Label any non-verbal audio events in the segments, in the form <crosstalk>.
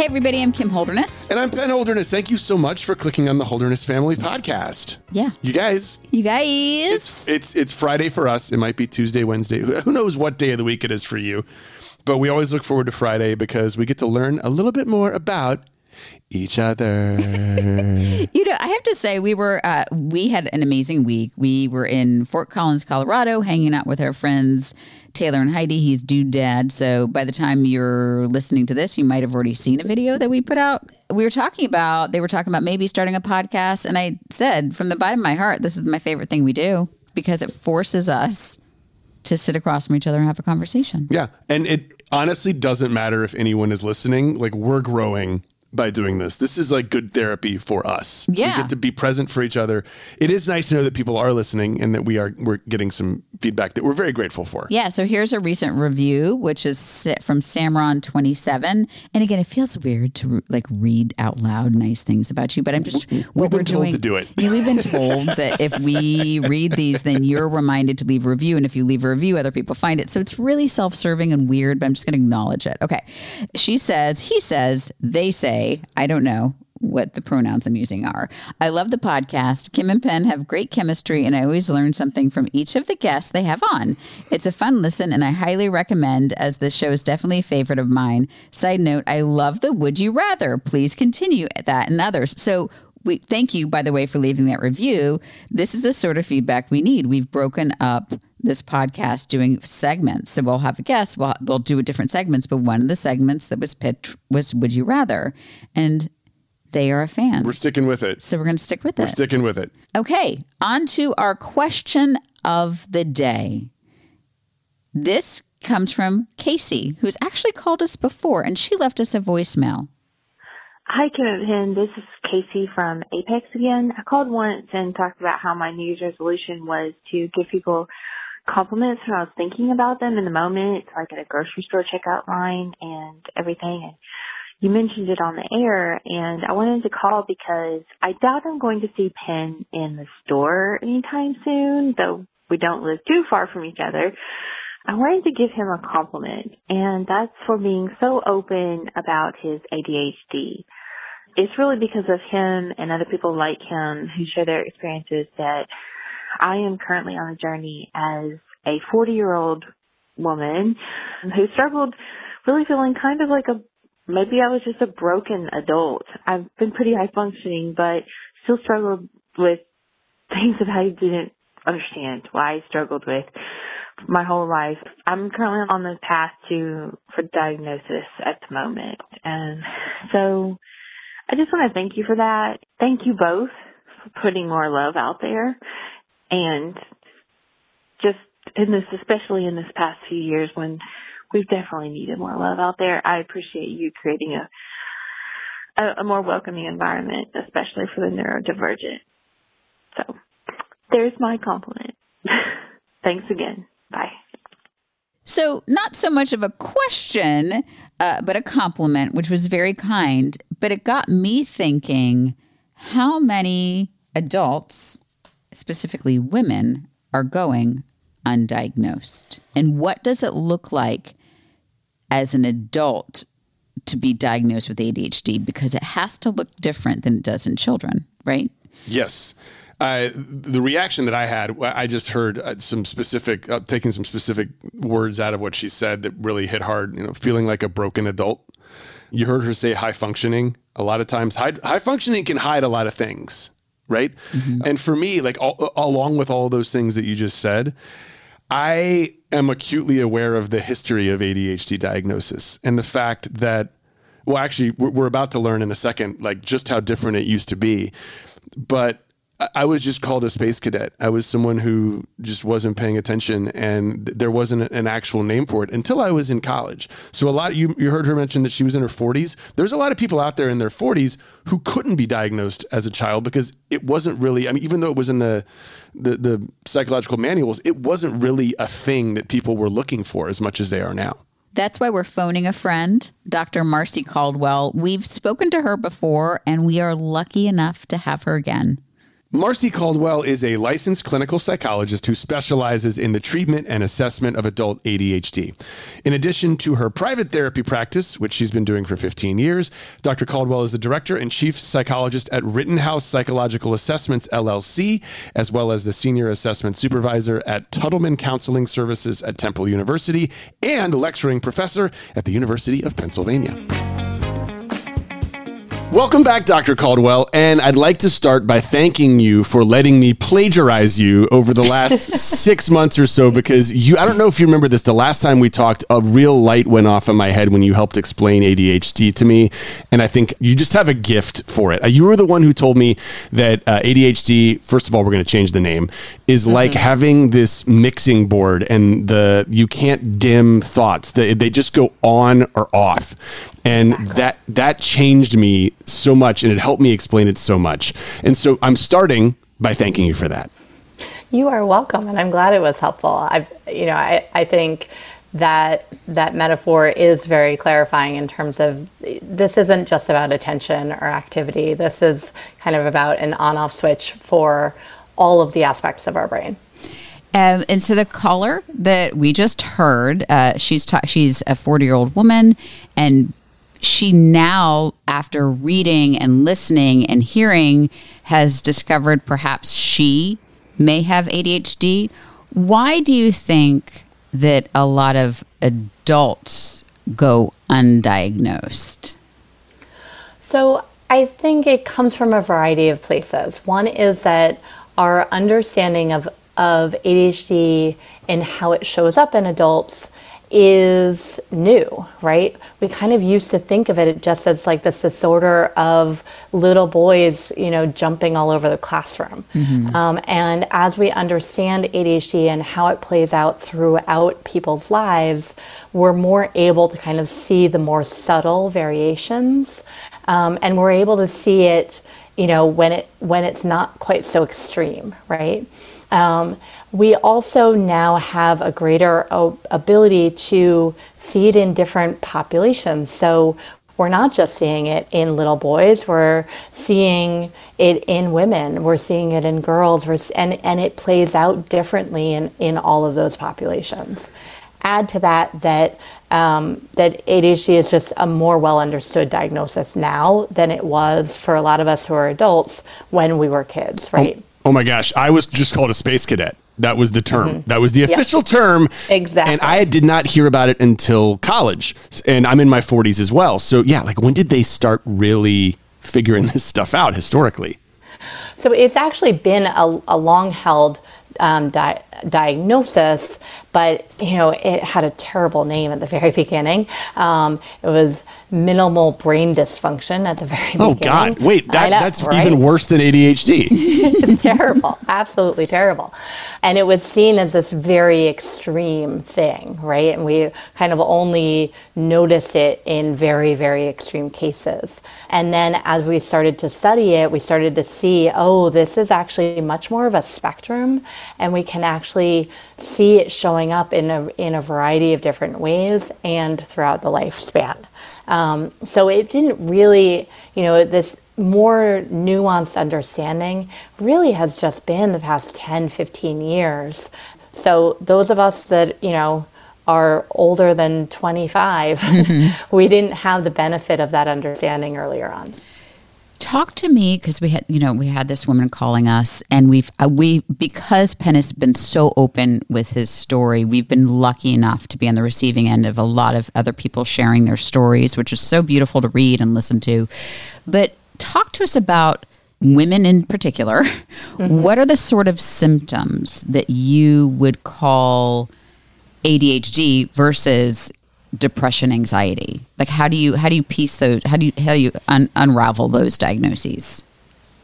Hey, everybody, I'm Kim Holderness. And I'm Penn Holderness. Thank you so much for clicking on the Holderness Family Podcast. Yeah. You guys, You guys. it's it's it's Friday for us. It might be Tuesday, Wednesday. Who who knows what day of the week it is for you? But we always look forward to Friday because we get to learn a little bit more about each other. <laughs> You know, I have to say, we were uh, we had an amazing week. We were in Fort Collins, Colorado, hanging out with our friends Taylor and Heidi. He's dude dad. So by the time you're listening to this, you might have already seen a video that we put out. We were talking about they were talking about maybe starting a podcast, and I said from the bottom of my heart, this is my favorite thing we do because it forces us to sit across from each other and have a conversation. yeah, and it honestly doesn't matter if anyone is listening. Like we're growing by doing this. This is like good therapy for us. Yeah. we get to be present for each other. It is nice to know that people are listening and that we are we're getting some feedback that we're very grateful for. Yeah, so here's a recent review, which is from Samron27. And again, it feels weird to like read out loud nice things about you, but I'm just what been we're told doing. to do it. Yeah, we've been told that if we read these, then you're reminded to leave a review, and if you leave a review, other people find it. So it's really self-serving and weird, but I'm just going to acknowledge it. Okay, she says, he says, they say, I don't know what the pronouns I'm using are. I love the podcast. Kim and Penn have great chemistry, and I always learn something from each of the guests they have on. It's a fun listen, and I highly recommend, as this show is definitely a favorite of mine. Side note, I love the Would You Rather. Please continue at that and others. So, we thank you, by the way, for leaving that review. This is the sort of feedback we need. We've broken up this podcast doing segments. So we'll have a guest, we'll, we'll do a different segments, but one of the segments that was pitched was Would You Rather? And they are a fan. We're sticking with it. so we're going to stick with it. We're sticking with it. Okay, on to our question of the day. This comes from Casey, who's actually called us before, and she left us a voicemail. Hi, and Penn. This is Casey from Apex again. I called once and talked about how my New Year's resolution was to give people compliments when I was thinking about them in the moment, like at a grocery store checkout line and everything. And you mentioned it on the air, and I wanted to call because I doubt I'm going to see Penn in the store anytime soon, though we don't live too far from each other. I wanted to give him a compliment, and that's for being so open about his ADHD. It's really because of him and other people like him who share their experiences that I am currently on a journey as a 40 year old woman who struggled really feeling kind of like a maybe I was just a broken adult. I've been pretty high functioning, but still struggled with things that I didn't understand why I struggled with my whole life. I'm currently on the path to for diagnosis at the moment. And so I just want to thank you for that. Thank you both for putting more love out there and just in this especially in this past few years when we've definitely needed more love out there. I appreciate you creating a a, a more welcoming environment, especially for the neurodivergent. So there's my compliment. <laughs> Thanks again. Bye. So, not so much of a question, uh, but a compliment, which was very kind. But it got me thinking how many adults, specifically women, are going undiagnosed? And what does it look like as an adult to be diagnosed with ADHD? Because it has to look different than it does in children, right? Yes. Uh, the reaction that I had, I just heard uh, some specific, uh, taking some specific words out of what she said that really hit hard. You know, feeling like a broken adult. You heard her say high functioning. A lot of times, high, high functioning can hide a lot of things, right? Mm-hmm. And for me, like all, along with all those things that you just said, I am acutely aware of the history of ADHD diagnosis and the fact that, well, actually, we're, we're about to learn in a second, like just how different it used to be. But I was just called a space cadet. I was someone who just wasn't paying attention, and there wasn't an actual name for it until I was in college. So a lot you you heard her mention that she was in her 40s. There's a lot of people out there in their 40s who couldn't be diagnosed as a child because it wasn't really. I mean, even though it was in the the, the psychological manuals, it wasn't really a thing that people were looking for as much as they are now. That's why we're phoning a friend, Dr. Marcy Caldwell. We've spoken to her before, and we are lucky enough to have her again. Marcy Caldwell is a licensed clinical psychologist who specializes in the treatment and assessment of adult ADHD. In addition to her private therapy practice, which she's been doing for 15 years, Dr. Caldwell is the director and chief psychologist at Rittenhouse Psychological Assessments LLC, as well as the senior assessment supervisor at Tuttleman Counseling Services at Temple University and lecturing professor at the University of Pennsylvania. Welcome back, Dr. Caldwell. And I'd like to start by thanking you for letting me plagiarize you over the last <laughs> six months or so because you, I don't know if you remember this, the last time we talked, a real light went off in my head when you helped explain ADHD to me. And I think you just have a gift for it. You were the one who told me that uh, ADHD, first of all, we're going to change the name, is mm-hmm. like having this mixing board and the you can't dim thoughts. They, they just go on or off and exactly. that that changed me so much and it helped me explain it so much. And so i'm starting by thanking you for that. You are welcome and i'm glad it was helpful. I've you know i, I think that that metaphor is very clarifying in terms of this isn't just about attention or activity. This is kind of about an on-off switch for all of the aspects of our brain. Um, and so the caller that we just heard, uh, she's ta- she's a forty year old woman, and she now, after reading and listening and hearing, has discovered perhaps she may have ADHD. Why do you think that a lot of adults go undiagnosed? So I think it comes from a variety of places. One is that our understanding of, of ADHD and how it shows up in adults is new, right? We kind of used to think of it just as like this disorder of little boys, you know, jumping all over the classroom. Mm-hmm. Um, and as we understand ADHD and how it plays out throughout people's lives, we're more able to kind of see the more subtle variations, um, and we're able to see it, you know, when it when it's not quite so extreme, right? Um, we also now have a greater ability to see it in different populations. So we're not just seeing it in little boys, we're seeing it in women, we're seeing it in girls, and, and it plays out differently in, in all of those populations. Add to that that um, that ADHD is just a more well understood diagnosis now than it was for a lot of us who are adults when we were kids, right? Oh, oh my gosh, I was just called a space cadet. That was the term. Mm-hmm. That was the official yep. term. Exactly. And I did not hear about it until college. And I'm in my 40s as well. So, yeah, like when did they start really figuring <laughs> this stuff out historically? So, it's actually been a, a long held um, di- diagnosis, but you know it had a terrible name at the <laughs> very beginning. Um, it was minimal brain dysfunction at the very oh, beginning. Oh God! Wait, that, know, that's right? even worse than ADHD. <laughs> it's terrible, absolutely terrible, and it was seen as this very extreme thing, right? And we kind of only notice it in very, very extreme cases. And then as we started to study it, we started to see, oh, this is actually much more of a spectrum, and we can actually see it showing up in a in a variety of different ways and throughout the lifespan. Um, so it didn't really, you know, this more nuanced understanding really has just been the past 10, 15 years. So those of us that, you know, are older than 25, <laughs> mm-hmm. we didn't have the benefit of that understanding earlier on. Talk to me because we had, you know, we had this woman calling us, and we've uh, we because Penn has been so open with his story. We've been lucky enough to be on the receiving end of a lot of other people sharing their stories, which is so beautiful to read and listen to. But talk to us about women in particular. Mm-hmm. What are the sort of symptoms that you would call ADHD versus depression anxiety? Like how do you how do you piece those how do you how do you un- unravel those diagnoses?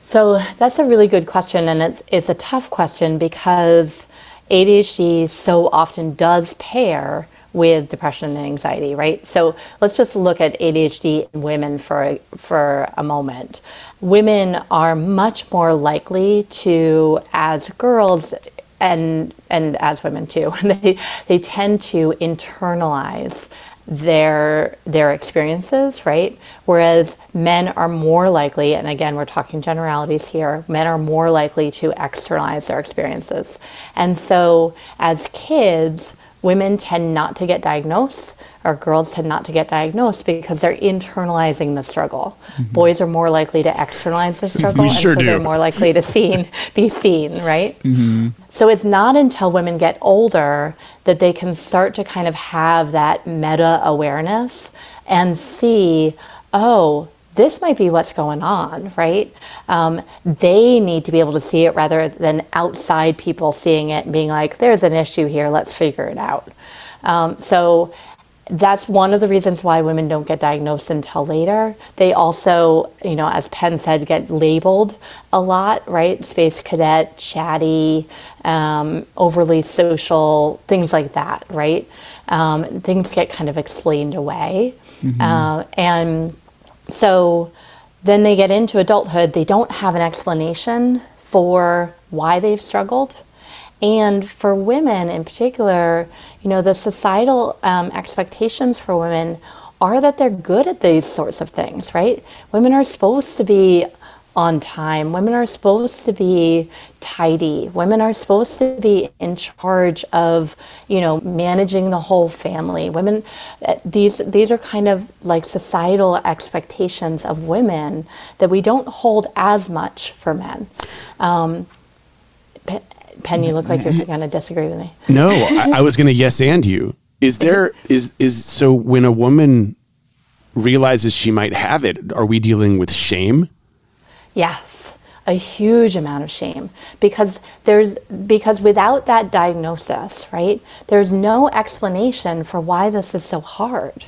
So that's a really good question and it's it's a tough question because ADHD so often does pair with depression and anxiety right? So let's just look at ADHD in women for for a moment. Women are much more likely to as girls and and as women too, <laughs> they they tend to internalize their their experiences, right? Whereas men are more likely, and again we're talking generalities here, men are more likely to externalize their experiences. And so as kids, women tend not to get diagnosed or girls tend not to get diagnosed because they're internalizing the struggle. Mm-hmm. Boys are more likely to externalize the struggle, and sure so do. they're more likely to seen, <laughs> be seen, right? Mm-hmm. So it's not until women get older that they can start to kind of have that meta awareness and see, oh, this might be what's going on, right? Um, they need to be able to see it rather than outside people seeing it and being like, there's an issue here, let's figure it out. Um, so that's one of the reasons why women don't get diagnosed until later. They also, you know, as Penn said, get labeled a lot, right? Space cadet, chatty, um, overly social, things like that, right? Um, things get kind of explained away. Mm-hmm. Uh, and so then they get into adulthood, they don't have an explanation for why they've struggled. And for women in particular, you know, the societal um, expectations for women are that they're good at these sorts of things, right? Women are supposed to be on time. Women are supposed to be tidy. Women are supposed to be in charge of, you know, managing the whole family. Women, uh, these these are kind of like societal expectations of women that we don't hold as much for men. Um, Penn, you look like you're going to disagree with me. No, I, I was going to yes and you. Is there is is so when a woman realizes she might have it, are we dealing with shame? Yes, a huge amount of shame because there's because without that diagnosis, right? There's no explanation for why this is so hard.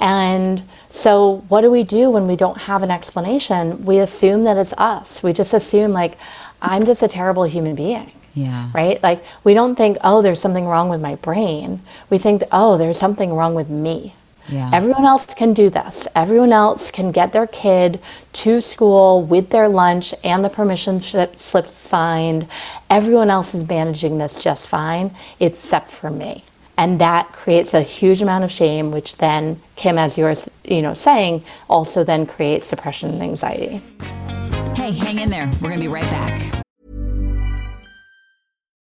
And so what do we do when we don't have an explanation? We assume that it's us. We just assume like I'm just a terrible human being. Yeah. Right? Like, we don't think, oh, there's something wrong with my brain. We think, oh, there's something wrong with me. Yeah. Everyone else can do this. Everyone else can get their kid to school with their lunch and the permission slip signed. Everyone else is managing this just fine, except for me. And that creates a huge amount of shame, which then, Kim, as you were you know, saying, also then creates depression and anxiety. Hey, hang in there. We're going to be right back.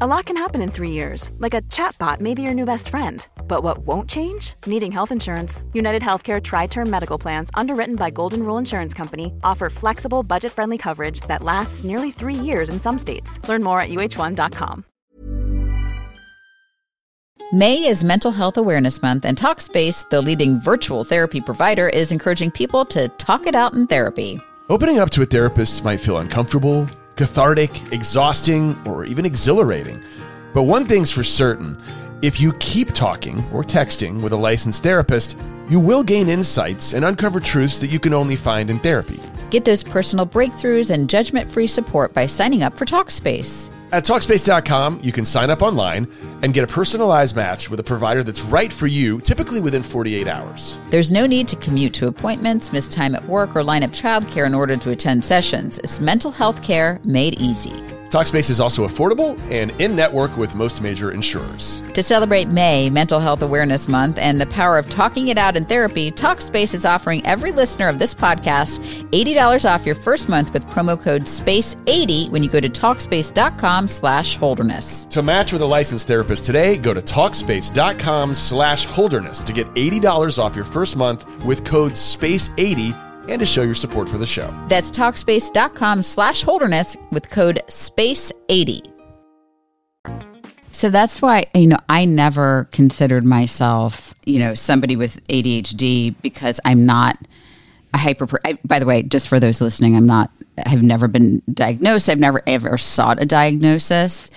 A lot can happen in three years, like a chatbot may be your new best friend. But what won't change? Needing health insurance. United Healthcare Tri Term Medical Plans, underwritten by Golden Rule Insurance Company, offer flexible, budget friendly coverage that lasts nearly three years in some states. Learn more at uh1.com. May is Mental Health Awareness Month, and Talkspace, the leading virtual therapy provider, is encouraging people to talk it out in therapy. Opening up to a therapist might feel uncomfortable cathartic, exhausting, or even exhilarating. But one thing's for certain if you keep talking or texting with a licensed therapist, you will gain insights and uncover truths that you can only find in therapy. Get those personal breakthroughs and judgment free support by signing up for TalkSpace. At Talkspace.com, you can sign up online and get a personalized match with a provider that's right for you, typically within 48 hours. There's no need to commute to appointments, miss time at work, or line up childcare in order to attend sessions. It's mental health care made easy. Talkspace is also affordable and in network with most major insurers. To celebrate May, Mental Health Awareness Month, and the power of talking it out in therapy, Talkspace is offering every listener of this podcast $80 off your first month with promo code SPACE80 when you go to Talkspace.com slash Holderness. To match with a licensed therapist today, go to Talkspace.com slash Holderness to get $80 off your first month with code SPACE80 and to show your support for the show. That's Talkspace.com slash Holderness with code SPACE80. So that's why, you know, I never considered myself, you know, somebody with ADHD because I'm not a hyper. I, by the way, just for those listening, I'm not, I've never been diagnosed. I've never ever sought a diagnosis.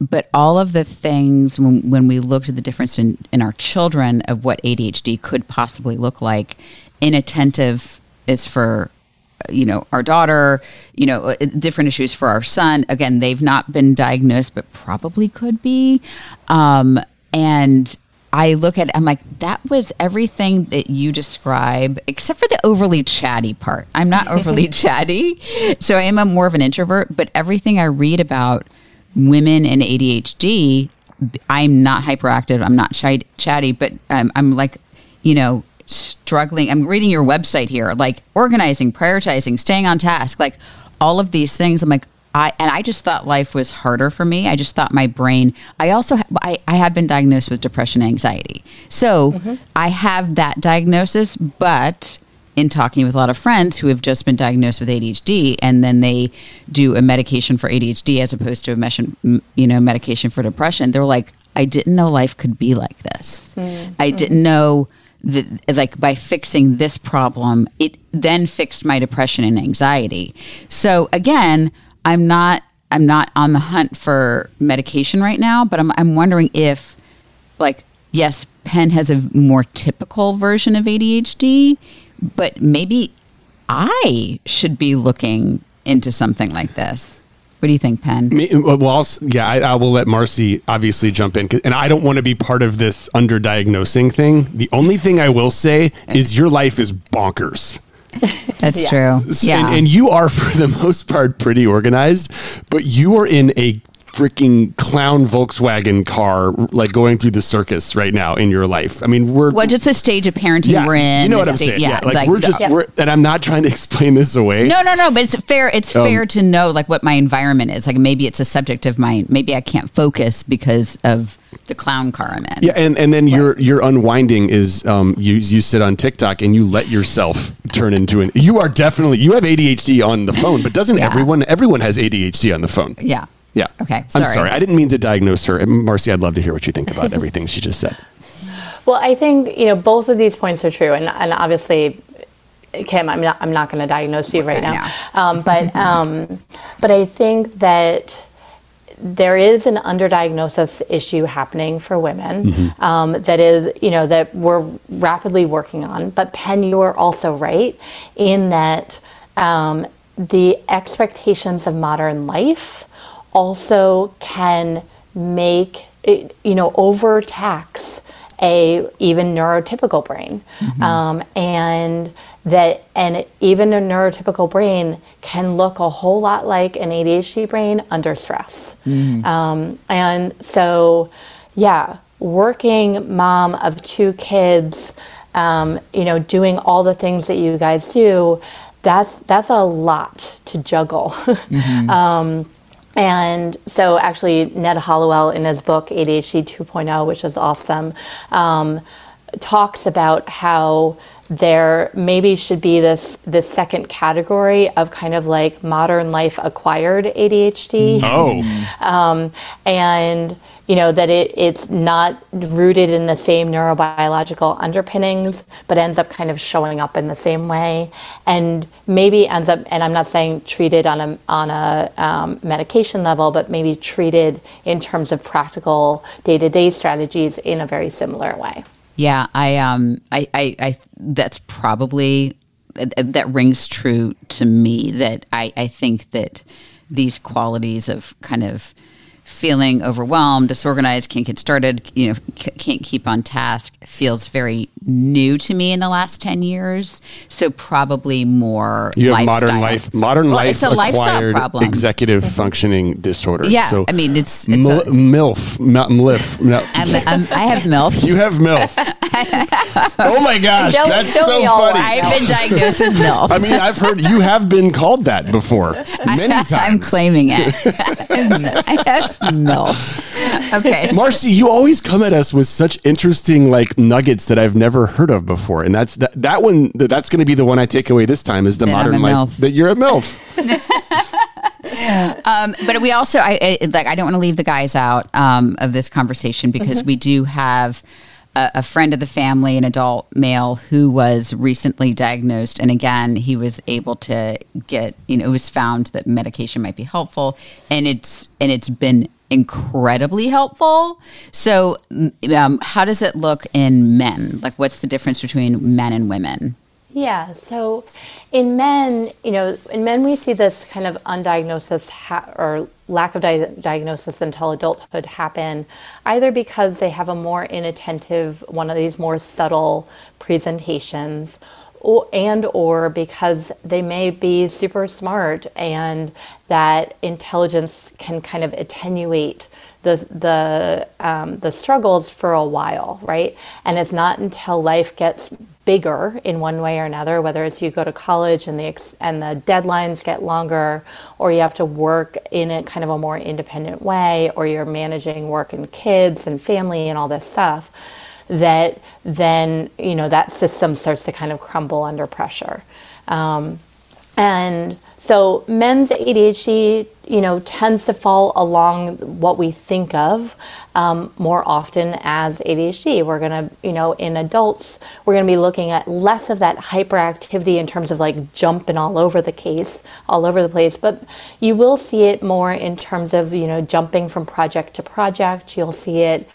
But all of the things, when, when we looked at the difference in, in our children of what ADHD could possibly look like, inattentive is for you know our daughter you know uh, different issues for our son. Again they've not been diagnosed but probably could be. Um, and i look at i'm like that was everything that you describe except for the overly chatty part. I'm not <laughs> overly chatty so i am a more of an introvert but everything i read about women and adhd i'm not hyperactive i'm not chat- chatty but um, i'm like you know struggling. I'm reading your website here, like organizing, prioritizing, staying on task, like all of these things. I'm like, I and I just thought life was harder for me. I just thought my brain. I also I, I have been diagnosed with depression and anxiety, so mm-hmm. I have that diagnosis. But in talking with a lot of friends who have just been diagnosed with ADHD, and then they do a medication for ADHD as opposed to a mission, you know medication for depression, they're like, I didn't know life could be like this. Mm-hmm. I didn't know the, like by fixing this problem, it then fixed my depression and anxiety. So again, I'm not I'm not on the hunt for medication right now, but I'm I'm wondering if like yes, Penn has a more typical version of ADHD, but maybe I should be looking into something like this. What do you think, Penn? Me, uh, well, I'll, yeah, I, I, will let Marcy obviously jump in, and I don't want to be part of this underdiagnosing thing. The only thing I will say is your life is bonkers. <laughs> That's yes. true. Yeah. And, and, you are, <laughs> for the most part, pretty organized, but you are in a freaking clown Volkswagen car, like going through the circus right now in your life. I mean, we're well, just the stage of parenting yeah, we're in. You know what I'm saying? Yeah, yeah like, like, we're just yeah. we're, and I'm not trying to <laughs> explain this away. No, no, no. But it's fair. It's um, fair to know like what my environment is. Like maybe it's a subject of mine. Maybe I can't focus because of the clown car I'm in. Yeah, and, and then right. your your unwinding is um, you you sit on TikTok and you let yourself turn into an. You are definitely you have ADHD on the phone, but doesn't yeah. everyone everyone has ADHD on the phone? Yeah. Yeah. Okay. Sorry. I'm sorry. I didn't mean to diagnose her. Marcy, I'd love to hear what you think about everything she just said. Well, I think you know both of these points are true, and and obviously. Kim, I'm not. I'm not going to diagnose you right now, um, but um, but I think that there is an underdiagnosis issue happening for women mm-hmm. um, that is, you know, that we're rapidly working on. But Penn, you are also right in that um, the expectations of modern life also can make it, you know overtax a even neurotypical brain mm-hmm. um, and that and even a neurotypical brain can look a whole lot like an ADHD brain under stress mm-hmm. um, and so yeah working mom of two kids um, you know doing all the things that you guys do that's that's a lot to juggle <laughs> mm-hmm. And so, actually, Ned Hallowell, in his book ADHD 2.0, which is awesome, um, talks about how there maybe should be this this second category of kind of like modern life acquired ADHD. Oh, um, and you know that it, it's not rooted in the same neurobiological underpinnings but ends up kind of showing up in the same way and maybe ends up and i'm not saying treated on a, on a um, medication level but maybe treated in terms of practical day-to-day strategies in a very similar way yeah i um i i, I that's probably that rings true to me. That I, I think that these qualities of kind of feeling overwhelmed, disorganized, can't get started, you know, c- can't keep on task feels very new to me in the last 10 years. So probably more You have lifestyle. modern life, modern Well, life it's a lifestyle problem. executive mm-hmm. functioning disorder. Yeah, So I mean, it's, it's Mil- a, MILF, not MLIF. No. I'm, I'm, I have MILF. You have MILF. <laughs> oh my gosh, Don't- that's don't so funny. I've been diagnosed with MILF. I mean, I've heard you have been called that before <laughs> many times. I'm claiming it. <laughs> I have MILF. <laughs> Okay. so- Marcy, you always come at us with such interesting like nuggets that I've never heard of before, and that's that, that one. That's going to be the one I take away this time is the That modern life MILF. that you're a milf. <laughs> Um, but we also, I, I like, I don't want to leave the guys out um, of this conversation because we do have a, a friend of the family, an adult male who was recently diagnosed, and again, he was able to get, you know, it was found that medication might be helpful, and it's and it's been incredibly helpful. So, um, how does it look in men? Like, what's the difference between men and women? Yeah. So in men, you know, in men we see this kind of undiagnosis ha- or lack of di- diagnosis until adulthood happen, either because they have a more inattentive, one of these more subtle presentations, or, and or because they may be super smart and that intelligence can kind of attenuate the the um, the struggles for a while, right? And it's not until life gets bigger in one way or another, whether it's you go to college and the ex- and the deadlines get longer, or you have to work in a kind of a more independent way, or you're managing work and kids and family and all this stuff, that then you know that system starts to kind of crumble under pressure. Um, and so men's ADHD, you know, tends to fall along what we think of um, more often as ADHD. We're going to, you know, in adults, we're going to be looking at less of that hyperactivity in terms of like jumping all over the case, all over the place. But you will see it more in terms of, you know, jumping from project to project. You'll see it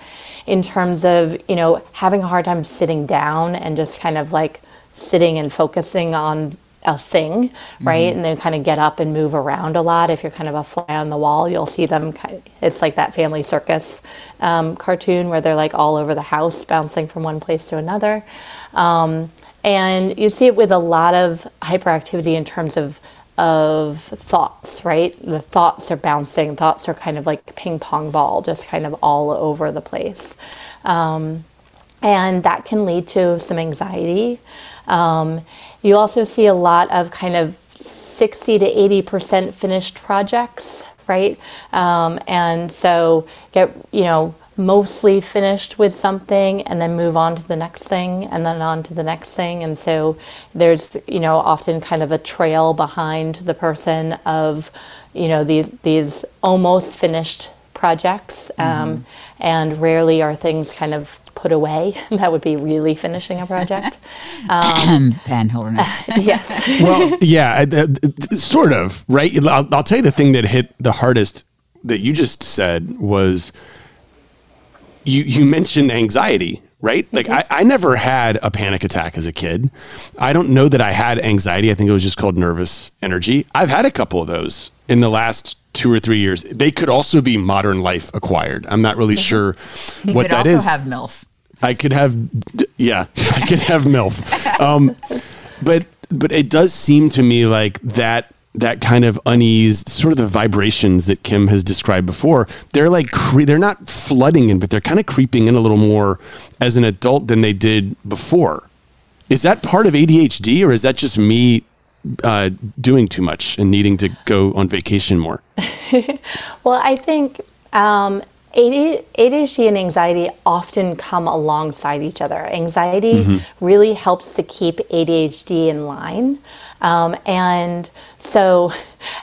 in terms of, you know, having a hard time sitting down and just kind of like sitting and focusing on a thing, right? And they kind of get up and move around a lot. If you're kind of a fly on the wall, you'll see them. Kind it's like that family circus um, cartoon where they're like all over the house, bouncing from one place to another. Um, and you see it with a lot of hyperactivity in terms of of thoughts, right? The thoughts are bouncing. Thoughts are kind of like ping pong ball, just kind of all over the place. Um, and that can lead to some anxiety. Um, you also see a lot of kind of 60 to 80% finished projects, right? Um, and so get, you know, mostly finished with something and then move on to the next thing and then on to the next thing. And so there's, you know, often kind of a trail behind the person of, you know, these, these almost finished projects. Um, and rarely are things kind of put away. <laughs> that would be really finishing a project. <laughs> <clears throat> Penn Holderness. <laughs> yes. well, yeah, uh, sort of, right? I'll, I'll tell you the thing that hit the hardest that you just said was you you mentioned anxiety, right? Like I, I never had a panic attack as a kid. I don't know that I had anxiety. I think it was just called nervous energy. I've had a couple of those in the last two or three years. They could also be modern life acquired. I'm not really sure You what could that also is. have MILF. I could have, yeah, <laughs> I could have MILF. Um, but but it does seem to me like that that kind of unease, sort of the vibrations that Kim has described before, they're like cre- they're not flooding in, but they're kind of creeping in a little more as an adult than they did before. Is that part of ADHD, or is that just me uh, doing too much and needing to go on vacation more? <laughs> Well, I think um, ADHD and anxiety often come alongside each other. Anxiety really helps to keep ADHD in line, um, and so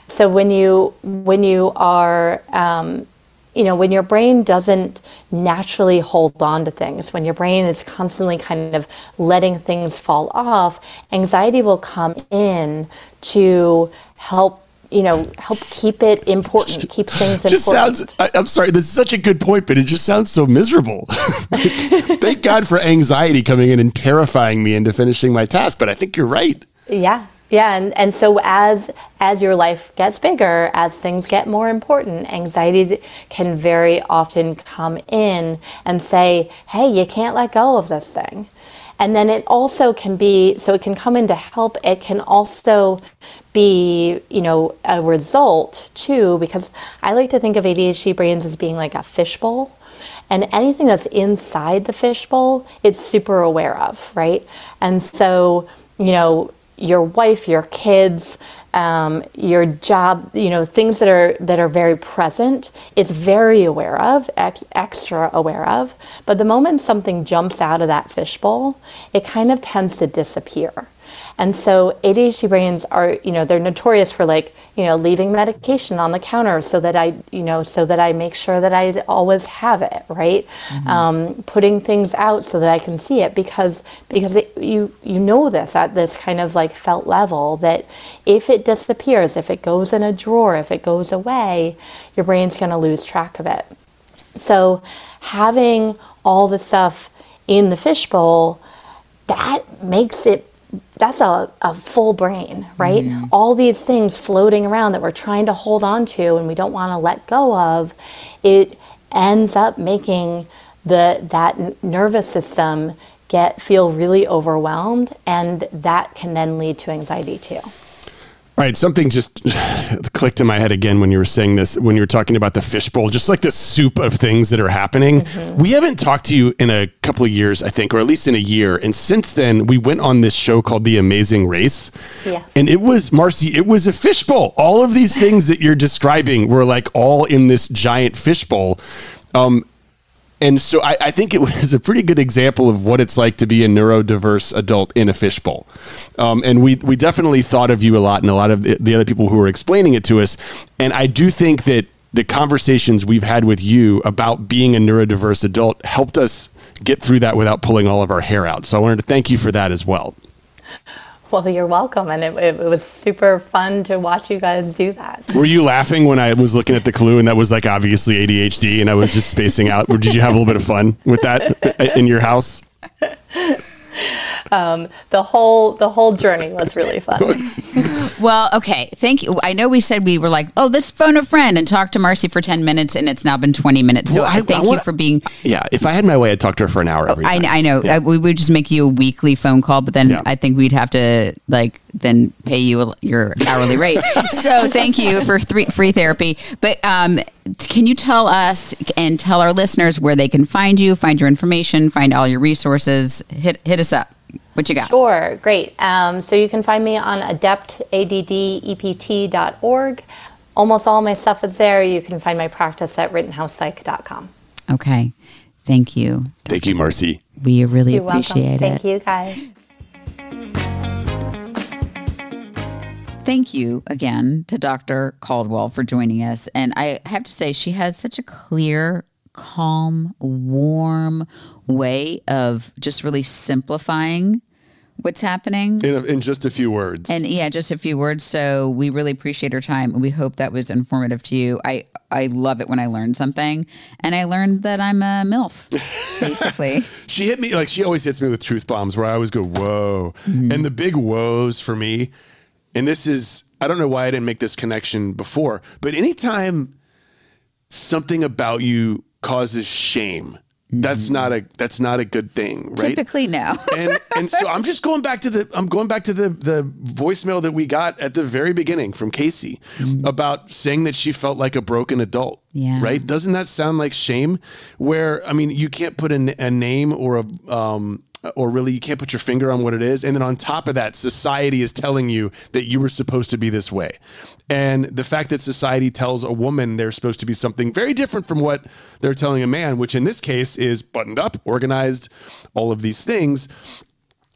so when you when you are um, you know, when your brain doesn't naturally hold on to things, when your brain is constantly kind of letting things fall off, anxiety will come in to help, you know, help keep it important, keep things just important. sounds I, i'm sorry this is such a good point but it just sounds so miserable Like, <laughs> thank god for anxiety coming in and terrifying me into finishing my task but i think you're right Yeah. Yeah, and, and so as as your life gets bigger, as things get more important, anxieties can very often come in and say, "Hey, you can't let go of this thing." And then it also can be so it can come in to help. It can also be, you know, a result too, because I like to think of ADHD brains as being like a fishbowl. And anything that's inside the fishbowl, it's super aware of, right? And so, you know, your wife, your kids, um, your job, you know, things that are that are very present, it's very aware of, ex- extra aware of. But the moment something jumps out of that fishbowl, it kind of tends to disappear. And so ADHD brains are, you know, they're notorious for like, you know, leaving medication on the counter so that I, you know, so that I make sure that I always have it, right? Mm-hmm. Um, putting things out so that I can see it because because it, you you know this at this kind of like felt level that if it disappears, if it goes in a drawer, if it goes away, your brain's going to lose track of it. So having all the stuff in the fishbowl that makes it that's a, a full brain, right? Mm. All these things floating around that we're trying to hold on to and we don't want to let go of, it ends up making the that nervous system get feel really overwhelmed and that can then lead to anxiety too. All right, something just <sighs> clicked in my head again when you were saying this, when you were talking about the fishbowl, just like the soup of things that are happening. Mm-hmm. We haven't talked to you in a couple of years, I think, or at least in a year. And since then, we went on this show called The Amazing Race. Yeah. And it was, Marcy, it was a fishbowl. All of these things that you're describing were like all in this giant fishbowl. Um, and so I, I, think it was a pretty good example of what it's like to be a neurodiverse adult in a fishbowl. Um, and we we definitely thought of you a lot, and a lot of the, the other people who were explaining it to us. And I do think that the conversations we've had with you about being a neurodiverse adult helped us get through that without pulling all of our hair out. So I wanted to thank you for that as well. Well, you're welcome. And it, it, was super fun to watch you guys do that. Were you laughing when I was looking at the clue and that was like obviously ADHD and I was just spacing out? Or did you have a little bit of fun with that uh, in your house? <laughs> um, the whole the whole journey was really fun. <laughs> well, okay, thank you. I know we said we were like, oh, this phone a friend and talk to Marcy for ten minutes, and it's now been twenty minutes. So well, I, thank I wanna, you for being. Yeah, if I had my way, I'd talk to her for an hour every time. I, I know. Yeah. I, we would just make you a weekly phone call, but then yeah. I think we'd have to like then pay you your hourly rate. <laughs> so thank you for three, free therapy. But um, can you tell us and tell our listeners where they can find you, find your information, find all your resources? Hit hit us up. What you got? Sure, great. Um, so you can find me on adeptadept.org. Almost all my stuff is there. You can find my practice at rittenhousepsych.com. Okay. Thank you. Thank you, Marcy. We really You're appreciate welcome. it. Thank you, guys. Thank you again to Dr. Caldwell for joining us. And I have to say, she has such a clear calm, warm way of just really simplifying what's happening in, a, in, just a few words. And yeah, just a few words. So we really appreciate her time, and we hope that was informative to you. I I love it when I learn something, and I learned that I'm a milf, <laughs> basically. she hit me like she always hits me with truth bombs, where I always go whoa, mm-hmm. and the big whoas for me. And this is I don't know why I didn't make this connection before, but anytime something about you causes shame. That's mm-hmm. not a that's not a good thing, right? Typically, no. <laughs> and and so I'm just going back to the I'm going back to the the voicemail that we got at the very beginning from Casey mm. about saying that she felt like a broken adult. Yeah. Right? Doesn't that sound like shame? Where I mean, you can't put a, a name or a um or really you can't put your finger on what it is. And then on top of that, society is telling you that you were supposed to be this way. And the fact that society tells a woman they're supposed to be something very different from what they're telling a man, which in this case is buttoned up, organized, all of these things,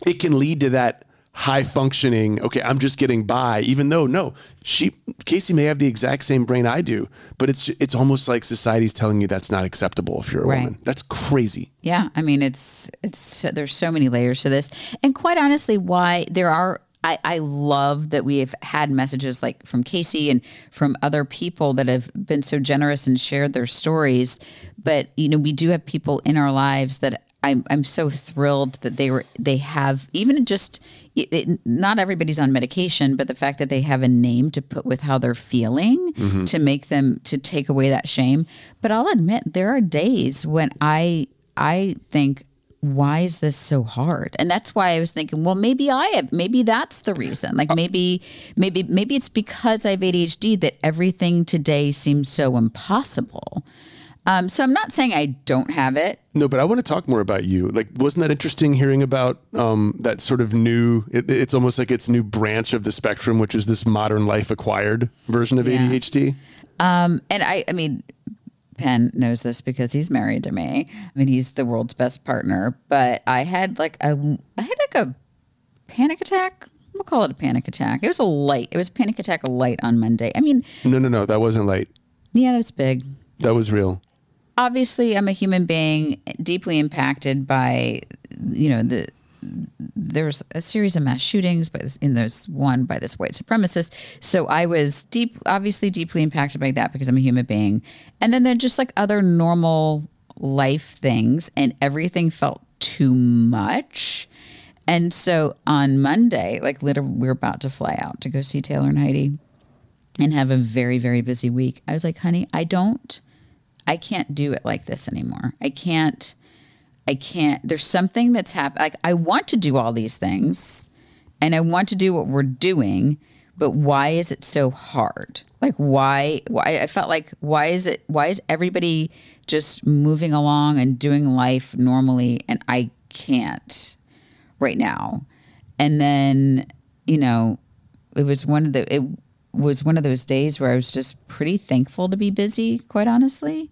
it can lead to that high functioning okay i'm just getting by even though no she casey may have the exact same brain i do but it's it's almost like society's telling you that's not acceptable if you're a right. woman that's crazy yeah i mean it's it's there's so many layers to this and quite honestly why there are I, I love that we have had messages like from Casey and from other people that have been so generous and shared their stories. But, you know, we do have people in our lives that I'm I'm so thrilled that they were they have even just it, not everybody's on medication, but the fact that they have a name to put with how they're feeling mm-hmm. to make them to take away that shame. But I'll admit there are days when I I think why is this so hard? And that's why i was thinking well maybe i have maybe that's the reason. Like uh, maybe maybe maybe it's because i have adhd that everything today seems so impossible um, so i'm not saying i don't have it No, but I want to talk more about you. Like, wasn't that interesting hearing about um, that sort of new? It, it's almost like it's new branch of the spectrum, which is this modern life acquired version of Yeah. ADHD. Um, and I, I mean, Penn knows this because he's married to me. I mean, he's the world's best partner. But I had like a, I had like a panic attack. We'll call it a panic attack. It was a light. It was a panic attack light on Monday. I mean, No, no, no, that wasn't light. yeah, that was big. That was real. Obviously, I'm a human being deeply impacted by, you know, the there's a series of mass shootings, but in there's one by this white supremacist. So I was deep, obviously deeply impacted by that because I'm a human being. And then there're just like other normal life things, and everything felt too much. And so on Monday, like literally, we're about to fly out to go see Taylor and Heidi and have a very, very busy week. I was like, honey, I don't, I can't do it like this anymore. I can't. I can't. There's something that's happened. Like I want to do all these things, and I want to do what we're doing, but why is it so hard? Like why? Why I felt like why is it? Why is everybody just moving along and doing life normally, and I can't right now? And then you know, it was one of the it was one of those days where I was just pretty thankful to be busy, quite honestly.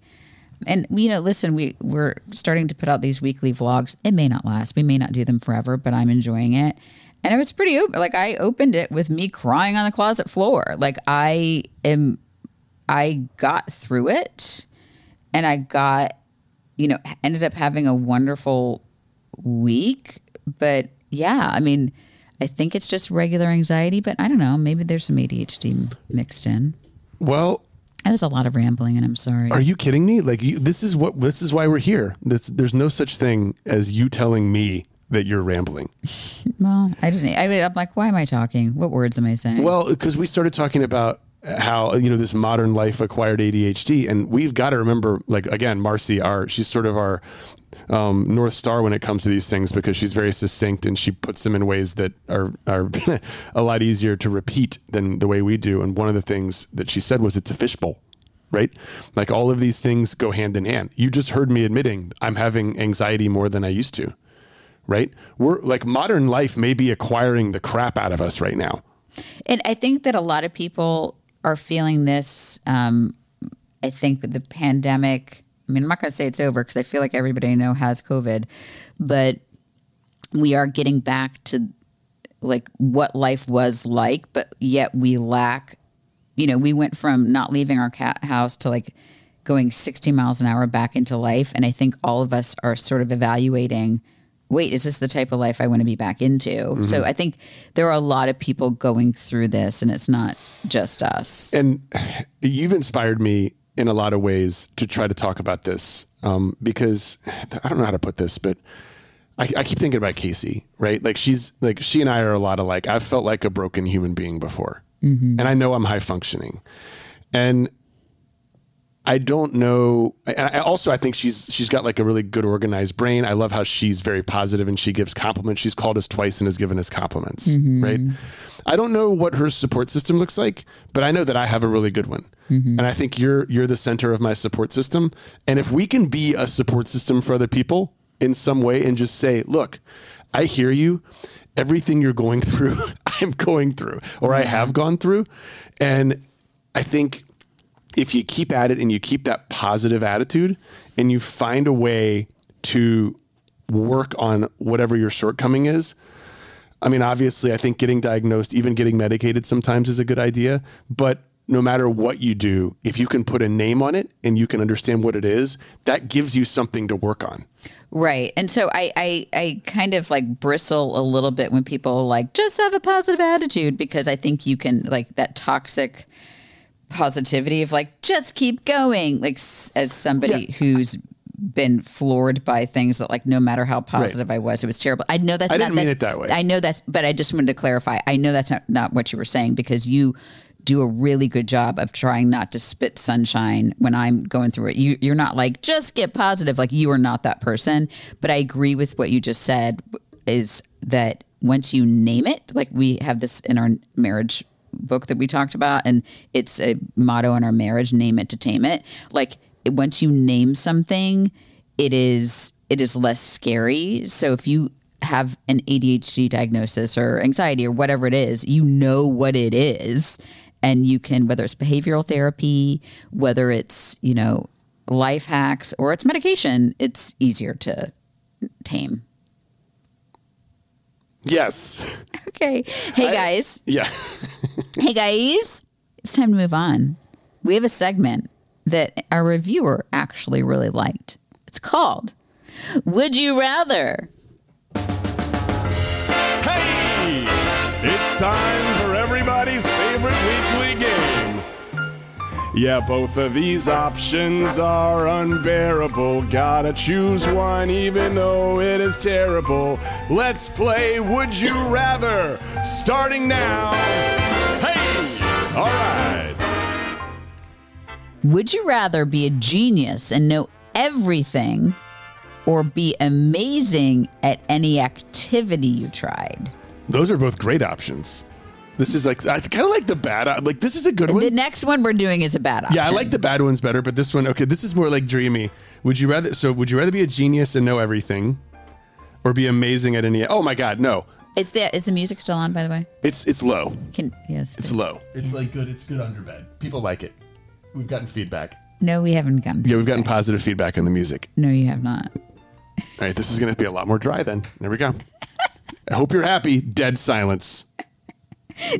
And you know, listen, we we're starting to put out these weekly vlogs. It may not last. We may not do them forever, but I'm enjoying it. And it was pretty open. Like I opened it with me crying on the closet floor. Like I am I got through it and I got you know, ended up having a wonderful week, but yeah, I mean, I think it's just regular anxiety, but I don't know, maybe there's some ADHD mixed in. Well, That was a lot of rambling and I'm sorry. are you kidding me? Like, you, this is what this is why we're here. That's, there's no such thing as you telling me that you're rambling. <laughs> Well, I didn't. I mean, I'm like, why am I talking? What words am I saying? Well, because we started talking about how you know this modern life acquired ADHD, and we've got to remember, like again, Marcy, our she's sort of our um, north star when it comes to these things because she's very succinct and she puts them in ways that are are <laughs> a lot easier to repeat than the way we do. And one of the things that she said was, "It's a fishbowl." Right? Like all of these things go hand in hand. You just heard me admitting I'm having anxiety more than I used to. Right? We're like modern life may be acquiring the crap out of us right now. And I think that a lot of people are feeling this. Um, I think with the pandemic. I mean, I'm not going to say it's over because I feel like everybody I know has COVID, but we are getting back to like what life was like, but yet we lack. You know, we went from not leaving our cat house to like going 60 miles an hour back into life, and I think all of us are sort of evaluating wait, is this the type of life I want to be back into? Mm-hmm. So I think there are a lot of people going through this, and it's not just us. and <sighs> you've inspired me in a lot of ways to try to talk about this um, because <sighs> I don't know how to put this, but I, I keep thinking about Casey, right? Like she's like she and I are a lot alike. I've felt like a broken human being before, and I know I'm high functioning, and I don't know. I also, I think she's she's got like a really good organized brain. I love how she's very positive and she gives compliments. She's called us twice and has given us compliments. Mm-hmm. Right. I don't know what her support system looks like, but I know that I have a really good one. Mm-hmm. And I think you're you're the center of my support system. And if we can be a support system for other people in some way and just say, look, I hear you. Everything you're going <laughs> through, I'm going through, or I mm-hmm. have gone through. And I think if you keep at it and you keep that positive attitude and you find a way to work on whatever your shortcoming is, I mean, obviously, I think getting diagnosed, even getting medicated sometimes is a good idea. But no matter what you do, if you can put a name on it and you can understand what it is, that gives you something to work on. Right. And so I, I, I kind of like bristle a little bit when people like, just have a positive attitude, because I think you can, like, that toxic positivity of like, just keep going. Like, s- as somebody who's been floored by things that like no matter how positive I was, it was terrible. I know that's I not, didn't mean it that way. I know that's, but I just wanted to clarify. I know that's not, not what you were saying because you do a really good job of trying not to spit sunshine when I'm going through it. You, you're not like just get positive. Like you are not that person. But I agree with what you just said. Is that once you name it, like we have this in our marriage book that we talked about, and it's a motto in our marriage: name it to tame it. Like once you name something, it is it is less scary. So if you have an ADHD diagnosis or anxiety or whatever it is, you know what it is. And you can, whether it's behavioral therapy, whether it's, you know, life hacks or it's medication, it's easier to tame. Yes. <laughs> Okay. Hey, guys. Yeah. <laughs> Hey, guys. It's time to move on. We have a segment that our reviewer actually really liked. It's called Would You Rather? Hey! It's time for everybody's favorite weekly game. Yeah, both of these options are unbearable. Gotta choose one, even though it is terrible. Let's play Would You Rather, starting now. Hey! All right. Would you rather be a genius and know everything or be amazing at any activity you tried? Those are both great options. This is like I kind of like the bad. Like this is a good one. The next one we're doing is a bad option. Yeah, I like the bad ones better, but this one, okay, this is more like dreamy. Would you rather? So, would you rather be a genius and know everything, or be amazing at any? Oh my God, no! Is the is the music still on? By the way, It's it's low. can yes. It's low. It's like good. It's good under bed. People like it. We've gotten feedback. No, we haven't gotten. Yeah, we've gotten positive feedback on the music. No, you have not. All right, this is going to be a lot more dry. Then there we go. <laughs> I hope you're happy. Dead silence.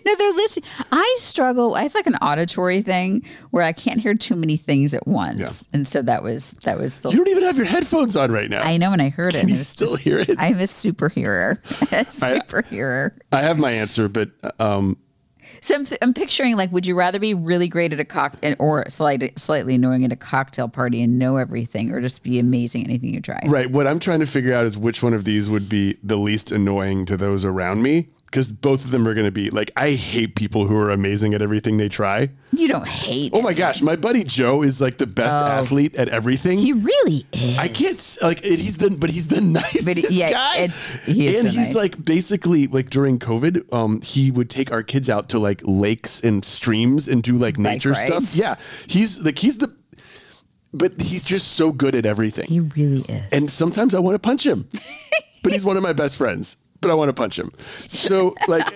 No, they're listening. I struggle. I have like an auditory thing where I can't hear too many things at once, Yeah. and so that was that was the. You don't even have your headphones on right now. I know and I heard it. Can and you it still just- hear it? I'm a superhero. <laughs> a superhero. I have my answer, but um, So I'm, I'm picturing like, would you rather be really great at a cock or slightly slightly annoying at a cocktail party and know everything, or just be amazing at anything you try? right. What I'm trying to figure out is which one of these would be the least annoying to those around me, because both of them are going to be like I hate people who are amazing at everything they try. You don't hate. Oh my gosh, my buddy Joe is like the best athlete at everything. Oh. He really is. I can't like it, he's the but he's the <laughs> nicest But yeah, guy. he is and so he's nice. like basically like during COVID, um, he would take our kids out to like lakes and streams and do like nature stuff. Yeah, he's like he's the, but he's just so good at everything. He really is. and sometimes I want to punch him, <laughs> but he's one of my best friends. But I want to punch him. So like,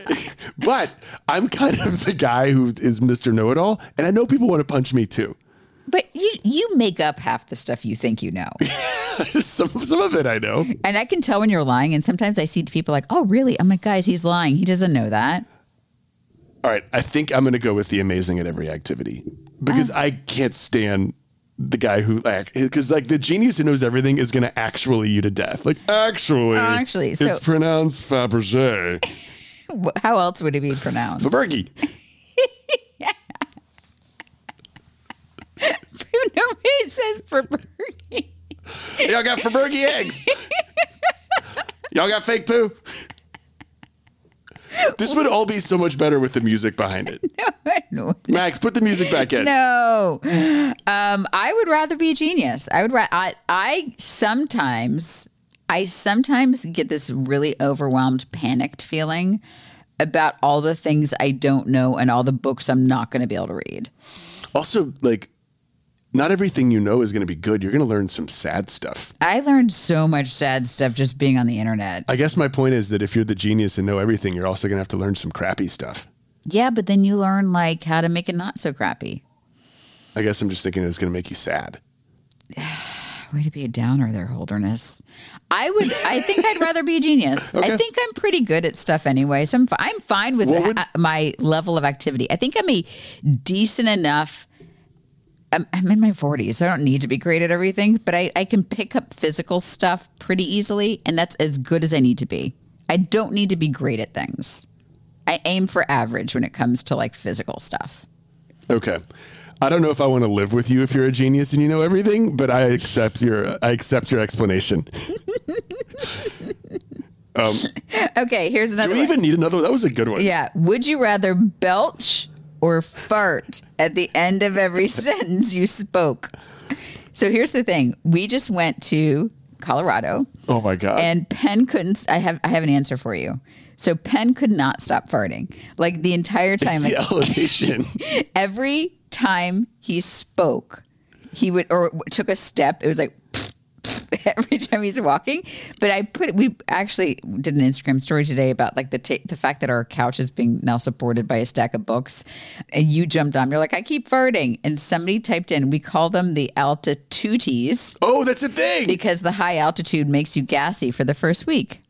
<laughs> but I'm kind of the guy who is Mr. Know It All, and I know people want to punch me too. but you you make up half the stuff you think you know, <laughs> some some of it I know. and I can tell when you're lying. And sometimes I see people like, "Oh, really?" I'm like, "Guys, he's lying. He doesn't know that." All right, I think I'm going to go with the amazing at every activity because uh. I can't stand the guy who like because like the genius who knows everything is to actually you to death. Like actually, oh, Actually, so- it's pronounced Fabergé. How else would it be pronounced? Fabergy. <laughs> Nobody says burger. Y'all got Fabergy eggs. <laughs> Y'all got fake poo. This would all be so much better with the music behind it. <laughs> no. Max, put the music back in. No. Um, I would rather be a genius. I would ra- I I sometimes I sometimes get this really overwhelmed, panicked feeling about all the things I don't know and all the books I'm not going to be able to read. Also, like, not everything you know is going to be good. You're going to learn some sad stuff. I learned so much sad stuff just being on the internet. I guess my point is that if you're the genius and know everything, you're also going to have to learn some crappy stuff. Yeah, but then you learn like how to make it not so crappy. I guess I'm just thinking it's going to make you sad. <sighs> Way to be a downer there, Holderness. I would. I think I'd rather be a genius. <laughs> I think I'm pretty good at stuff anyway, so I'm. I'm fine with the- would- my level of activity. I think I'm a decent enough. I'm, I'm in my 40s. I don't need to be great at everything, but I, I can pick up physical stuff pretty easily, and that's as good as I need to be. I don't need to be great at things. I aim for average when it comes to like physical stuff. Okay. I don't know if I want to live with you if you're a genius and you know everything, but I accept your I accept your explanation. <laughs> um, Okay, here's another do we one. even need another one? That was a good one. Yeah. Would you rather belch or fart at the end of every <laughs> sentence you spoke? So here's the thing. We just went to Colorado Oh my god. and Penn couldn't I have I have an answer for you. So Penn could not stop farting. Like the entire time it's the elevation. <laughs> every time he spoke, he would or took a step, it was like <laughs> every time he's walking. But I put we actually did an Instagram story today about like the ta the fact that our couch is being now supported by a stack of books, and you jumped on. You're like, I keep farting, and somebody typed in, we call them the altitudes oh, that's a thing. because the high altitude makes you gassy for the first week.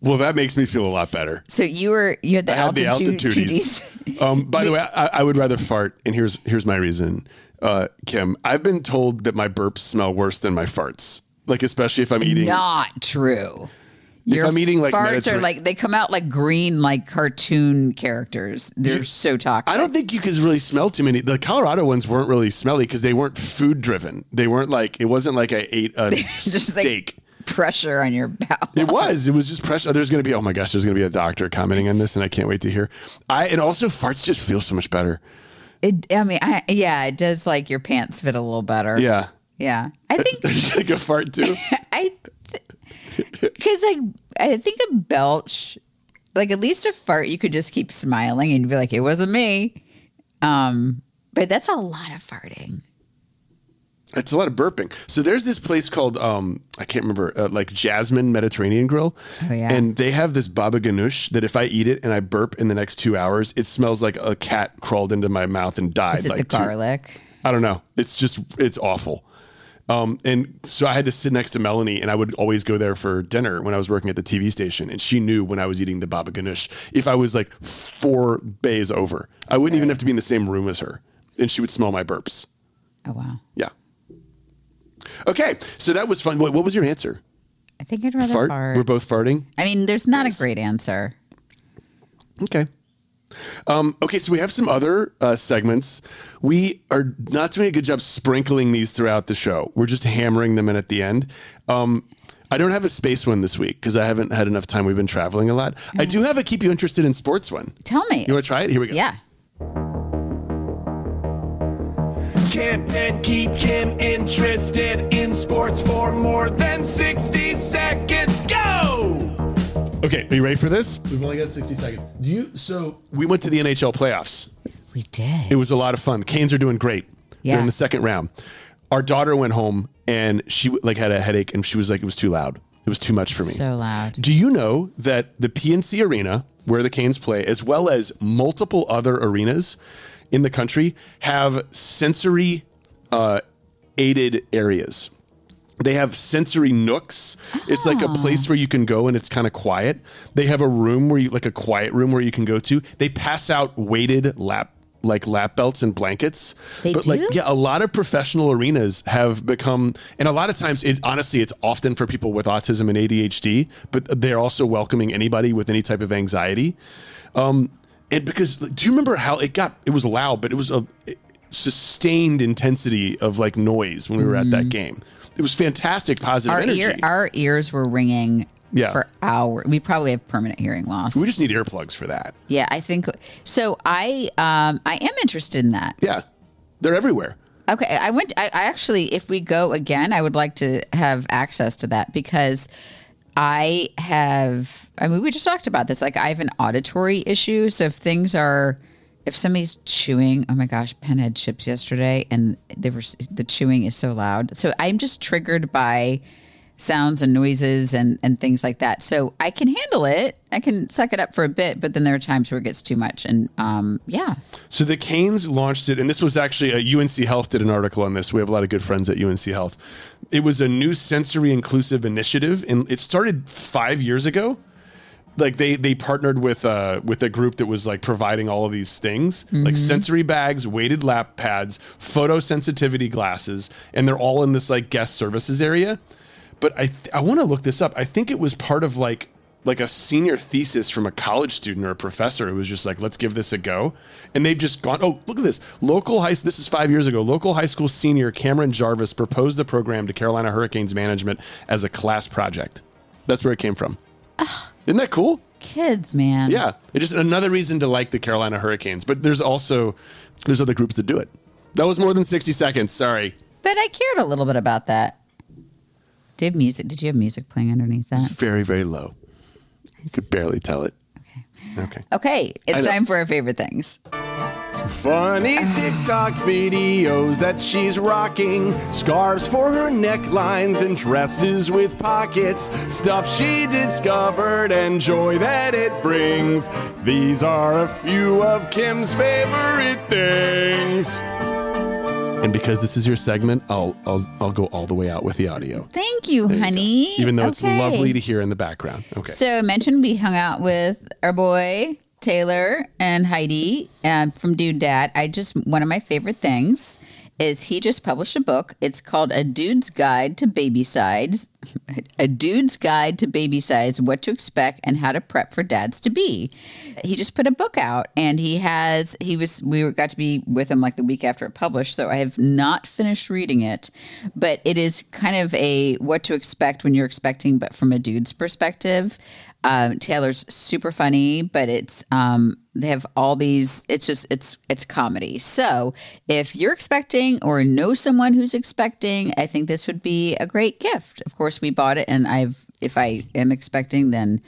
Well, that makes me feel a lot better. So you were you had the I had the altitude. altitudes. <laughs> um, by the way, I, I would rather fart, and here's here's my reason, uh, Kim. I've been told that my burps smell worse than my farts. Like especially if I'm eating. Not true. Your I'm eating, like, farts are like they come out like green, like cartoon characters. They're so toxic. I don't think you could really smell too many. The Colorado ones weren't really smelly because they weren't food driven. They weren't like it wasn't like I ate a <laughs> Just like- steak. pressure on your bowel. It was. It was just pressure. There's going to be. Oh my gosh. There's going to be a doctor commenting on this, and I can't wait to hear. I and also farts just feel so much better. It, I mean, I, yeah, it does like your pants fit a little better. Yeah. Yeah. I think <laughs> Are you fart too? <laughs> I because like I think a belch, like at least a fart, you could just keep smiling and be like, it wasn't me. Um, but that's a lot of farting. It's a lot of burping. So there's this place called um I can't remember uh, like Jasmine Mediterranean Grill. Oh, yeah. And they have this baba ganoush that if I eat it and I burp in the next two hours, it smells like a cat crawled into my mouth and died. Is it like the two- garlic? I don't know. It's just it's awful. Um, and so I had to sit next to Melanie, and I would always go there for dinner when I was working at the TV station. And she knew when I was eating the baba ganoush if I was like four bays over. I wouldn't even have to be in the same room as her, and she would smell my burps. Oh wow. Yeah. Okay, so that was fun. What, what was your answer? I think I'd rather Fart? fart. We're both farting. I mean, there's not a great answer. Okay. Um, okay, so we have some other uh, segments. We are not doing a good job sprinkling these throughout the show. We're just hammering them in at the end. Um, I don't have a space one this week because I haven't had enough time. We've been traveling a lot. I do have a keep you interested in sports one. Tell me. You want to try it? Here we go. Yeah. Kim and keep Kim interested in sports for more than 60 seconds. Go! Okay, are you ready for this? We've only got 60 seconds. Do you? So we went to the NHL playoffs. We did. It was a lot of fun. Canes are doing great. Yeah. They're in the second round. Our daughter went home and she like had a headache and she was like, it was too loud. It was too much for me. So loud. Do you know that the PNC Arena, where the Canes play, as well as multiple other arenas in the country, have sensory uh, aided areas? They have sensory nooks. It's like a place where you can go and it's kind of quiet. They have a room where you like a quiet room where you can go to. They pass out weighted lap like lap belts and blankets. They but like do? yeah, a lot of professional arenas have become and a lot of times it honestly it's often for people with autism and ADHD, but they're also welcoming anybody with any type of anxiety. Um and because do you remember how it got it was loud, but it was a sustained intensity of like noise when we were at that game. It was fantastic positive. Our energy. ear, our ears were ringing Yeah. for hours. We probably have permanent hearing loss. we just need earplugs for that. yeah, I think so. I um I am interested in that. Yeah. They're everywhere. Okay, I went. I, I actually, if we go again, I would like to have access to that because I have. I mean, we just talked about this. Like, I have an auditory issue, so if things are, if somebody's chewing, oh my gosh, Penn had chips yesterday, and they were the chewing is so loud. So I'm just triggered by sounds and noises and and things like that. So I can handle it. I can suck it up for a bit, but then there are times where it gets too much. And um, yeah, So the Canes launched it, and this was actually a UNC Health did an article on this. We have a lot of good friends at UNC Health. It was a new sensory inclusive initiative, and it started five years ago. Like they they partnered with uh with a group that was like providing all of these things, like sensory bags, weighted lap pads, photosensitivity glasses, and they're all in this like guest services area. But I th- I want to look this up. I think it was part of like like a senior thesis from a college student or a professor who was just like, let's give this a go. And they've just gone, oh, look at this. Local high, this is five years ago. Local high school senior Cameron Jarvis proposed the program to Carolina Hurricanes management as a class project. That's where it came from. Isn't that cool? Kids, man. Yeah. It's just another reason to like the Carolina Hurricanes. But there's also, there's other groups that do it. That was more than 60 seconds. Sorry. But I cared a little bit about that. Did music? Did you have music playing underneath that? Very, very low. You could barely tell it. Okay. Okay. Okay, it's time for our favorite things. Funny TikTok videos that she's rocking. Scarves for her necklines and dresses with pockets. Stuff she discovered and joy that it brings. These are a few of Kim's favorite things. And because this is your segment, I'll I'll I'll go all the way out with the audio. Thank you, honey. Even though it's lovely to hear in the background. Okay. So I mentioned we hung out with our boy Taylor and Heidi um, from Dude Dad. I just one of my favorite things is he just published a book. It's called A Dude's Guide to Baby Sides. <laughs> A Dude's Guide to Baby Size: What to Expect and How to Prep for Dads to Be. He just put a book out, and he has he was we got to be with him like the week after it published. So I have not finished reading it, but it is kind of a what to expect when you're expecting, but from a dude's perspective. Um, Taylor's super funny, but it's um, they have all these. It's just it's it's comedy. So if you're expecting or know someone who's expecting, I think this would be a great gift. Of course, we bought it, and I've if I am expecting, then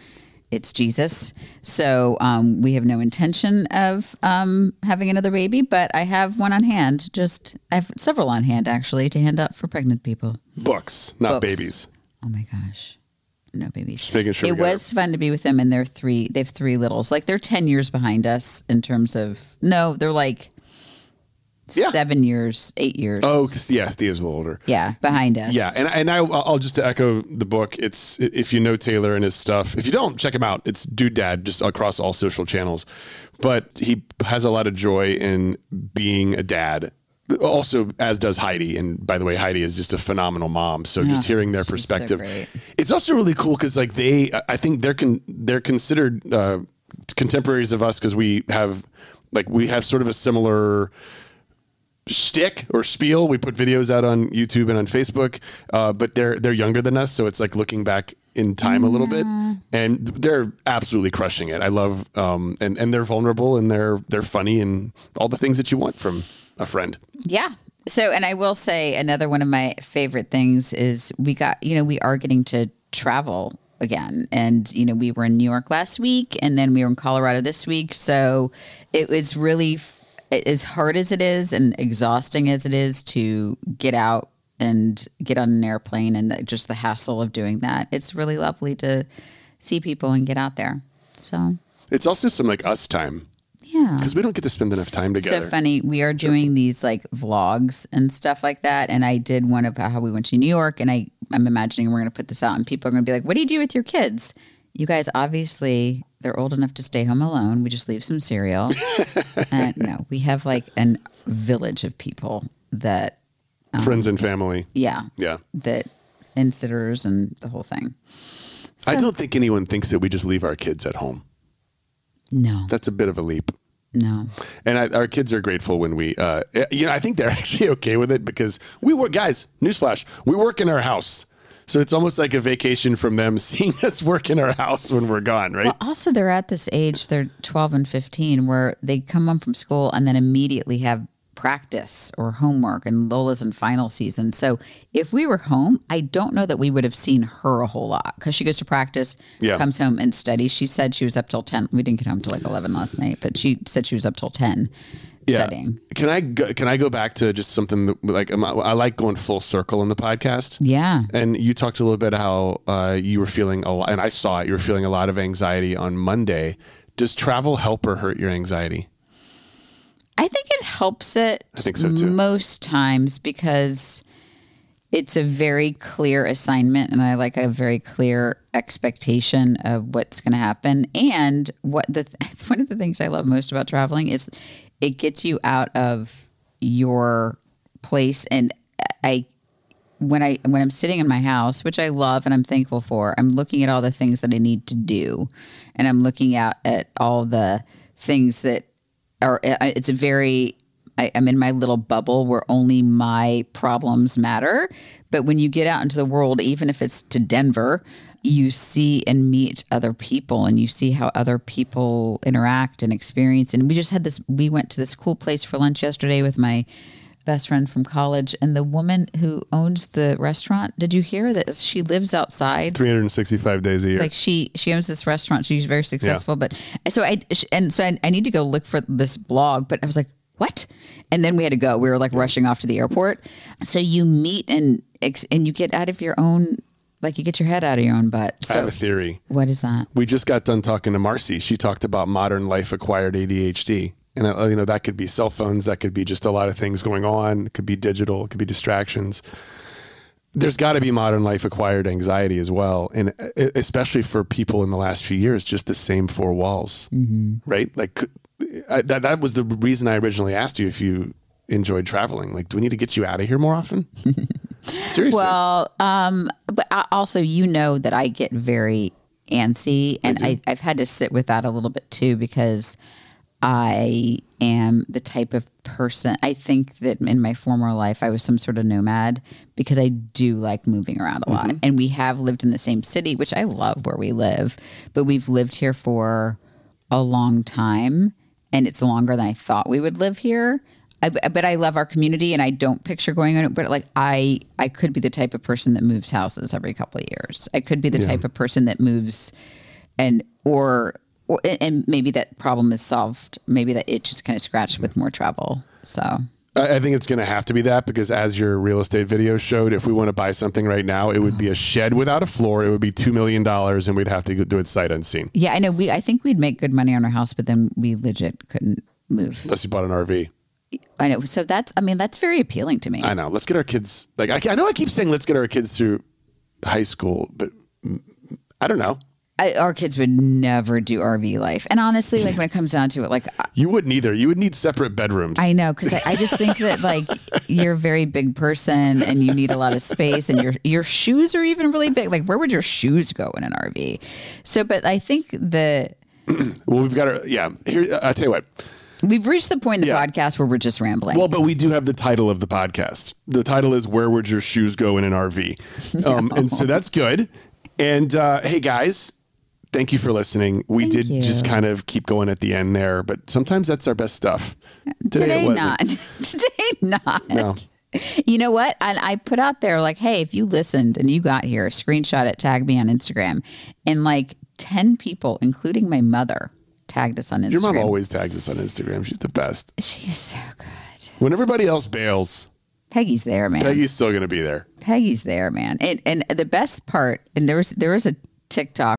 it's Jesus. So um, we have no intention of um, having another baby, but I have one on hand. Just I have several on hand actually to hand out for pregnant people. Books, not Books. babies. Oh my gosh. No babies. Just making sure it was fun to be with them and they're three they have three littles. Like they're ten years behind us in terms of no, they're like Yeah. seven years, eight years. Oh, yeah, Thea's a little older. yeah, behind us. Yeah, and and I I'll just to echo the book. It's if you know Taylor and his stuff. If you don't, check him out. It's Dude Dad just across all social channels. But he has a lot of joy in being a dad. Also, as does Heidi. And by the way, Heidi is just a phenomenal mom. So just hearing their she's so perspective, it's also really cool because like they, I think they're con- they're considered uh, contemporaries of us because we have like we have sort of a similar shtick or spiel. We put videos out on YouTube and on Facebook, uh, but they're they're younger than us, so it's like looking back in time a little bit, and they're absolutely crushing it. I love, um, and and they're vulnerable and they're they're funny and all the things that you want from a friend. Yeah. So, and I will say another one of my favorite things is we got, you know, we are getting to travel again. And, you know, we were in New York last week and then we were in Colorado this week. So it was really, f- as hard as it is and exhausting as it is to get out and get on an airplane and the, just the hassle of doing that, it's really lovely to see people and get out there. So, It's also some like us time yeah. because we don't get to spend enough time together. So funny. We are doing these like vlogs and stuff like that. And I did one of how we went to New York. And I, I'm imagining we're going to put this out and people are going to be like, what do you do with your kids? You guys, obviously, they're old enough to stay home alone. We just leave some cereal. and <laughs> uh, no, we have like a village of people that, um, Friends and family. yeah, Yeah. that and sitters and the whole thing. I don't think anyone thinks that we just leave our kids at home. No, That's a bit of a leap. No. And I, our kids are grateful when we, uh, you know, I think they're <laughs> actually okay with it because we work, guys, newsflash, we work in our house. So it's almost like a vacation from them <laughs> seeing us work in our house when we're gone, right? Well, also, they're at this age, they're 12 and 15, where they come home from school and then immediately have practice or homework, and Lola's in final season. So if we were home, I don't know that we would have seen her a whole lot because she goes to practice, Yeah. comes home and studies. She said she was up till 10. We didn't get home till like 11 last night, but she said she was up till 10 studying. Can I go, can I go back to just something that, like I like going full circle in the podcast? Yeah. And you talked a little bit how uh, you were feeling a lot, and I saw it. You were feeling a lot of anxiety on Monday. Does travel help or hurt your anxiety? I think it helps it I think so, too. most times because it's a very clear assignment and I like a very clear expectation of what's going to happen. And what the <laughs> one of the things I love most about traveling is it gets you out of your place and I when I when I'm sitting in my house, which I love and I'm thankful for, I'm looking at all the things that I need to do, and I'm looking out at all the things that are. Uh, it's a very I, I'm in my little bubble where only my problems matter. But when you get out into the world, even if it's to Denver, you see and meet other people and you see how other people interact and experience. And we just had this, we went to this cool place for lunch yesterday with my best friend from college and the woman who owns the restaurant did you hear that she lives outside 365 days a year like she she owns this restaurant she's very successful yeah. but so i and so I, I, need to go look for this blog but i was like what and then we had to go we were like rushing off to the airport so you meet and and you get out of your own like you get your head out of your own butt. So, I have a theory. What is that? We just got done talking to Marcy. She talked about modern life acquired ADHD. And uh, you know that could be cell phones, that could be just a lot of things going on. It could be digital, it could be distractions. There's got to be modern life acquired anxiety as well, and uh, especially for people in the last few years, just the same four walls, mm-hmm. right? Like I, that, that was the reason I originally asked you if you enjoyed traveling. Like, do we need to get you out of here more often? <laughs> Seriously. Well, um, but also, you know that I get very antsy, and I, I've had to sit with that a little bit too because I am the type of person. I think that in my former life, I was some sort of nomad because I do like moving around a lot. Mm-hmm. And we have lived in the same city, which I love where we live, but we've lived here for a long time and it's longer than I thought we would live here. I, but I love our community, and I don't picture going on it. But like I, I could be the type of person that moves houses every couple of years. I could be the yeah. type of person that moves, and or, or and maybe that problem is solved. Maybe that itch is kind of scratched with more travel. So I think it's going to have to be that because, as your real estate video showed, if we want to buy something right now, it would be a shed without a floor. It would be two million dollars, and we'd have to do it sight unseen. Yeah, I know. We I think we'd make good money on our house, but then we legit couldn't move unless you bought an RV. I know. So that's, I mean, that's very appealing to me. I know. Let's get our kids, like, I, I know I keep saying let's get our kids through high school, but I don't know. I, our kids would never do RV life. And honestly, like when it comes down to it, like you wouldn't either. You would need separate bedrooms. I know because I, I, just think that like you're a very big person and you need a lot of space, and your your shoes are even really big. Like where would your shoes go in an RV? So, but I think the <clears throat> well, we've got our yeah. Here, I'll tell you what. We've reached the point in the yeah. podcast where we're just rambling. Well, but we do have the title of the podcast. The title is "Where Would Your Shoes Go in an RV?" Um, and so <laughs> that's good. And uh, hey, guys, thank you for listening. We thank did you. just kind of keep going at the end there, but sometimes that's our best stuff. Today, Today not. <laughs> Today not. No. You know what? And I put out there like, hey, if you listened and you got here, screenshot it, tag me on Instagram, and like ten people, including my mother, tagged us on Instagram. Your mom always tags us on Instagram. She's the best. She is so good. When everybody else bails, Peggy's there, man. Peggy's still going to be there. Peggy's there, man. And and the best part, and there was there was a TikTok.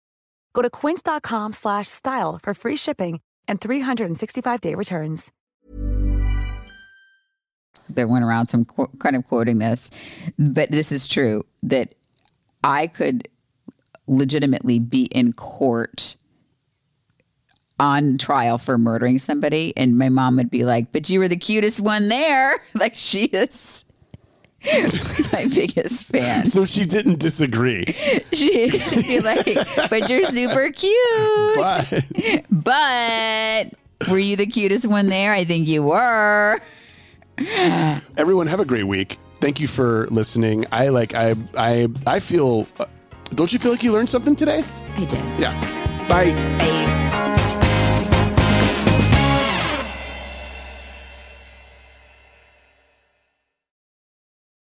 Go to quince.com slash style for free shipping and 365-day returns. that went around some qu- kind of quoting this, but this is true that I could legitimately be in court on trial for murdering somebody, and my mom would be like, "But you were the cutest one there." <laughs> Like she is <laughs> my biggest fan. So she didn't disagree. <laughs> She'd be like, "But you're super cute." But But were you the cutest one there? I think you were. everyone have a great week. Thank you for listening. I like I I I feel uh, don't you feel like you learned something today? I did. Yeah. Bye. Bye.